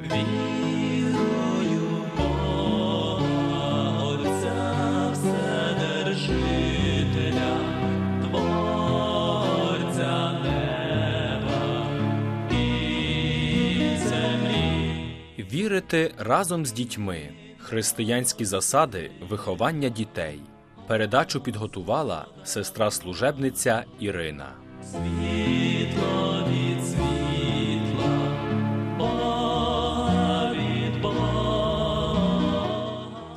Вірую Бога, Отця Вседержителя, Творця неба і землі. Вірити разом з дітьми. Християнські засади виховання дітей. Передачу підготувала сестра служебниця Ірина.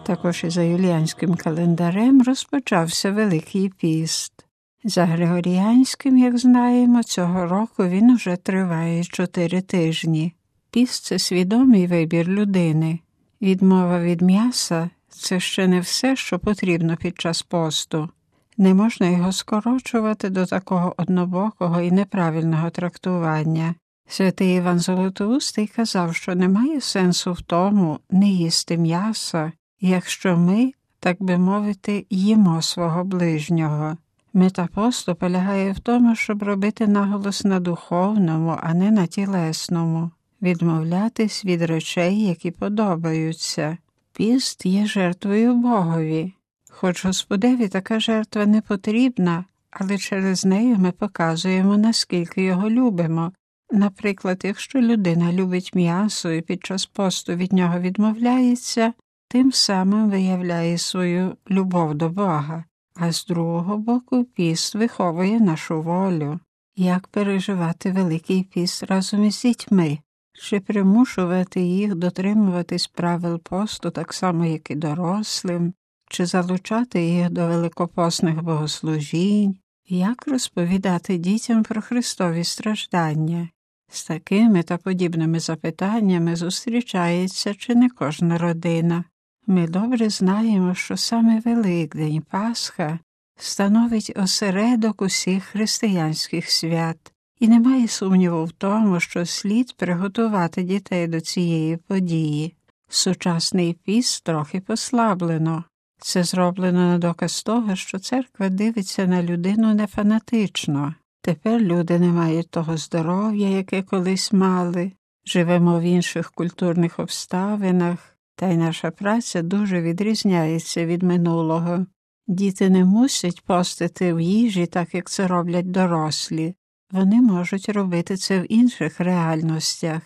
Також і за юліанським календарем розпочався Великий піст. За Григоріанським, як знаємо, цього року він уже триває чотири тижні. Піст це свідомий вибір людини. Відмова від м'яса це ще не все, що потрібно під час посту. Не можна його скорочувати до такого однобокого і неправильного трактування. Святий Іван Золотоустий казав, що немає сенсу в тому не їсти м'яса, якщо ми, так би мовити, їмо свого ближнього. Мета посту полягає в тому, щоб робити наголос на духовному, а не на тілесному, відмовлятись від речей, які подобаються. Піст є жертвою Богові. Хоч Господеві така жертва не потрібна, але через неї ми показуємо, наскільки його любимо. Наприклад, якщо людина любить м'ясо і під час посту від нього відмовляється, тим самим виявляє свою любов до Бога, а з другого боку піст виховує нашу волю. Як переживати Великий піст разом із дітьми? Чи примушувати їх дотримуватись правил посту так само, як і дорослим, чи залучати їх до великопосних богослужінь, як розповідати дітям про Христові страждання? З такими та подібними запитаннями зустрічається чи не кожна родина. Ми добре знаємо, що саме Великдень Пасха становить осередок усіх християнських свят, і немає сумніву в тому, що слід приготувати дітей до цієї події. Сучасний піст трохи послаблено. Це зроблено на доказ того, що церква дивиться на людину не фанатично. Тепер люди не мають того здоров'я, яке колись мали, живемо в інших культурних обставинах, та й наша праця дуже відрізняється від минулого. Діти не мусять постити в їжі, так як це роблять дорослі. Вони можуть робити це в інших реальностях.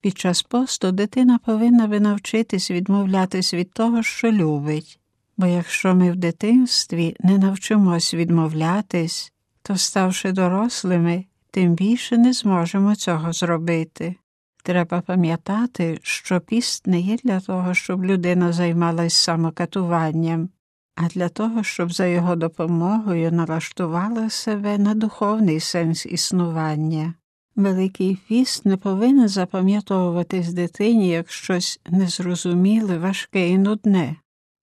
Під час посту дитина повинна би навчитись відмовлятись від того, що любить, бо якщо ми в дитинстві не навчимось відмовлятись, то, ставши дорослими, тим більше не зможемо цього зробити. Треба пам'ятати, що піст не є для того, щоб людина займалась самокатуванням, а для того, щоб за його допомогою налаштувала себе на духовний сенс існування. Великий піст не повинен запам'ятовуватись дитині як щось незрозуміле, важке і нудне.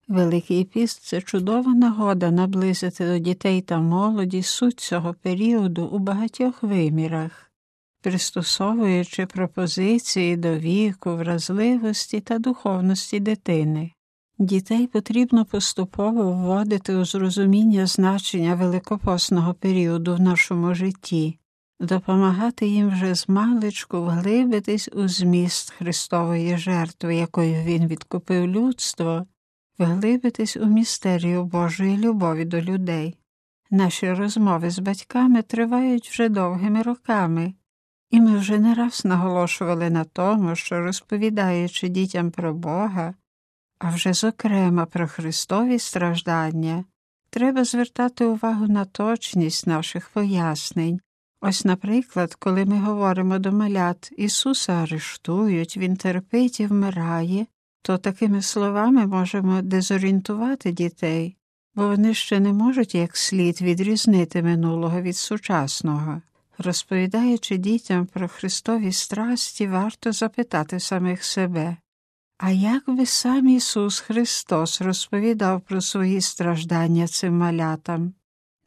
Великий піст це чудова нагода наблизити до дітей та молоді суть цього періоду у багатьох вимірах, пристосовуючи пропозиції до віку, вразливості та духовності дитини. Дітей потрібно поступово вводити у зрозуміння значення великопосного періоду в нашому житті, допомагати їм вже з маличку вглибитись у зміст Христової жертви, якою Він відкупив людство, вглибитись у містерію Божої любові до людей. Наші розмови з батьками тривають вже довгими роками, і ми вже не раз наголошували на тому, що розповідаючи дітям про Бога, а вже зокрема про Христові страждання, треба звертати увагу на точність наших пояснень. Ось, наприклад, коли ми говоримо до малят Ісуса арештують, Він терпить і вмирає, то такими словами можемо дезорієнтувати дітей, бо вони ще не можуть як слід відрізнити минулого від сучасного. Розповідаючи дітям про Христові страсті, варто запитати самих себе, а як би сам Ісус Христос розповідав про свої страждання цим малятам?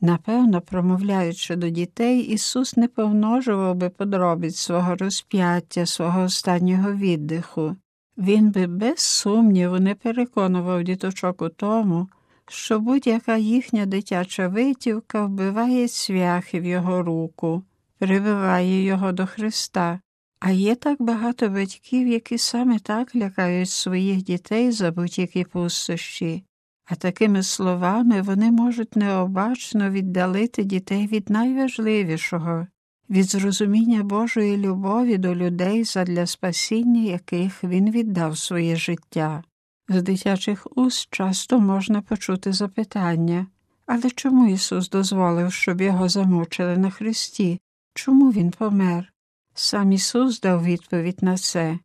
Напевно, промовляючи до дітей, Ісус не помножував би подробиць свого розп'яття, свого останнього віддиху. Він би без сумніву не переконував діточок у тому, що будь-яка їхня дитяча витівка вбиває цвяхи в його руку, прибиває його до Христа, А є так багато батьків, які саме так лякають своїх дітей за будь-які пустощі, а такими словами вони можуть необачно віддалити дітей від найважливішого, від зрозуміння Божої любові до людей задля спасіння яких він віддав своє життя. З дитячих уст часто можна почути запитання але чому Ісус дозволив, щоб його замучили на хресті? Чому Він помер? Сам Ісус дав відповідь на це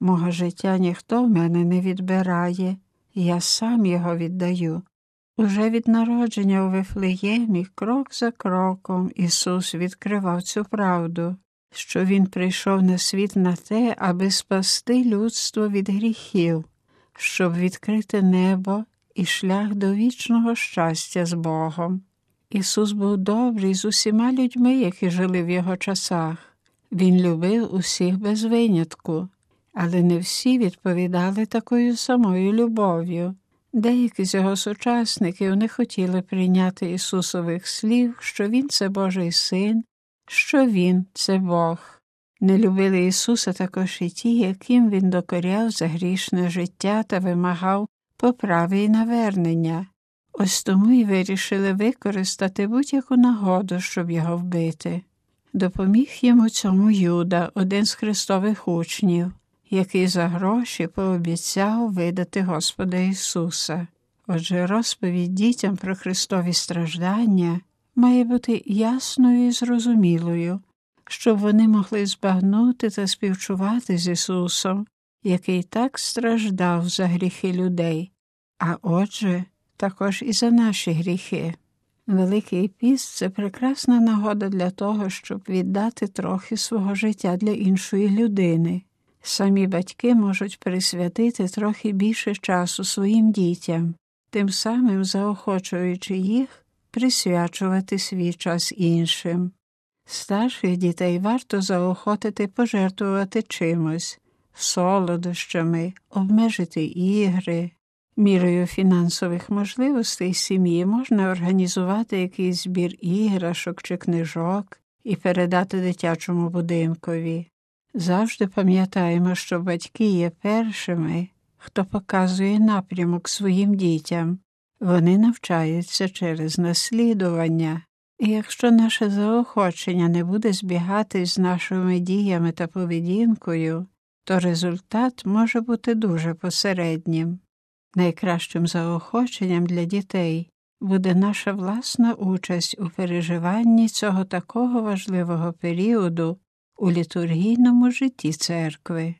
Мого життя ніхто в мене не відбирає, я сам його віддаю. Уже від народження у Вифлеємі, крок за кроком, Ісус відкривав цю правду, що Він прийшов на світ на те, аби спасти людство від гріхів, щоб відкрити небо і шлях до вічного щастя з Богом. Ісус був добрий з усіма людьми, які жили в його часах. Він любив усіх без винятку, але не всі відповідали такою самою любов'ю. Деякі з його сучасників не хотіли прийняти Ісусових слів, що Він це Божий син, що Він це Бог. Не любили Ісуса також і ті, яким Він докоряв за грішне життя та вимагав поправи і навернення. Ось тому й вирішили використати будь-яку нагоду, щоб його вбити. Допоміг йому цьому Юда, один з Христових учнів, який за гроші пообіцяв видати Господа Ісуса. Отже, розповідь дітям про Христові страждання має бути ясною і зрозумілою, щоб вони могли збагнути та співчувати з Ісусом, який так страждав за гріхи людей, а отже, також і за наші гріхи. Великий піст це прекрасна нагода для того, щоб віддати трохи свого життя для іншої людини. Самі батьки можуть присвятити трохи більше часу своїм дітям, тим самим заохочуючи їх присвячувати свій час іншим. Старших дітей варто заохотити пожертвувати чимось, солодощами, обмежити ігри. Мірою фінансових можливостей сім'ї можна організувати якийсь збір іграшок чи книжок і передати дитячому будинкові. Завжди пам'ятаємо, що батьки є першими, хто показує напрямок своїм дітям. Вони навчаються через наслідування, і якщо наше заохочення не буде збігати з нашими діями та поведінкою, то результат може бути дуже посереднім. Найкращим заохоченням для дітей буде наша власна участь у переживанні цього такого важливого періоду у літургійному житті церкви.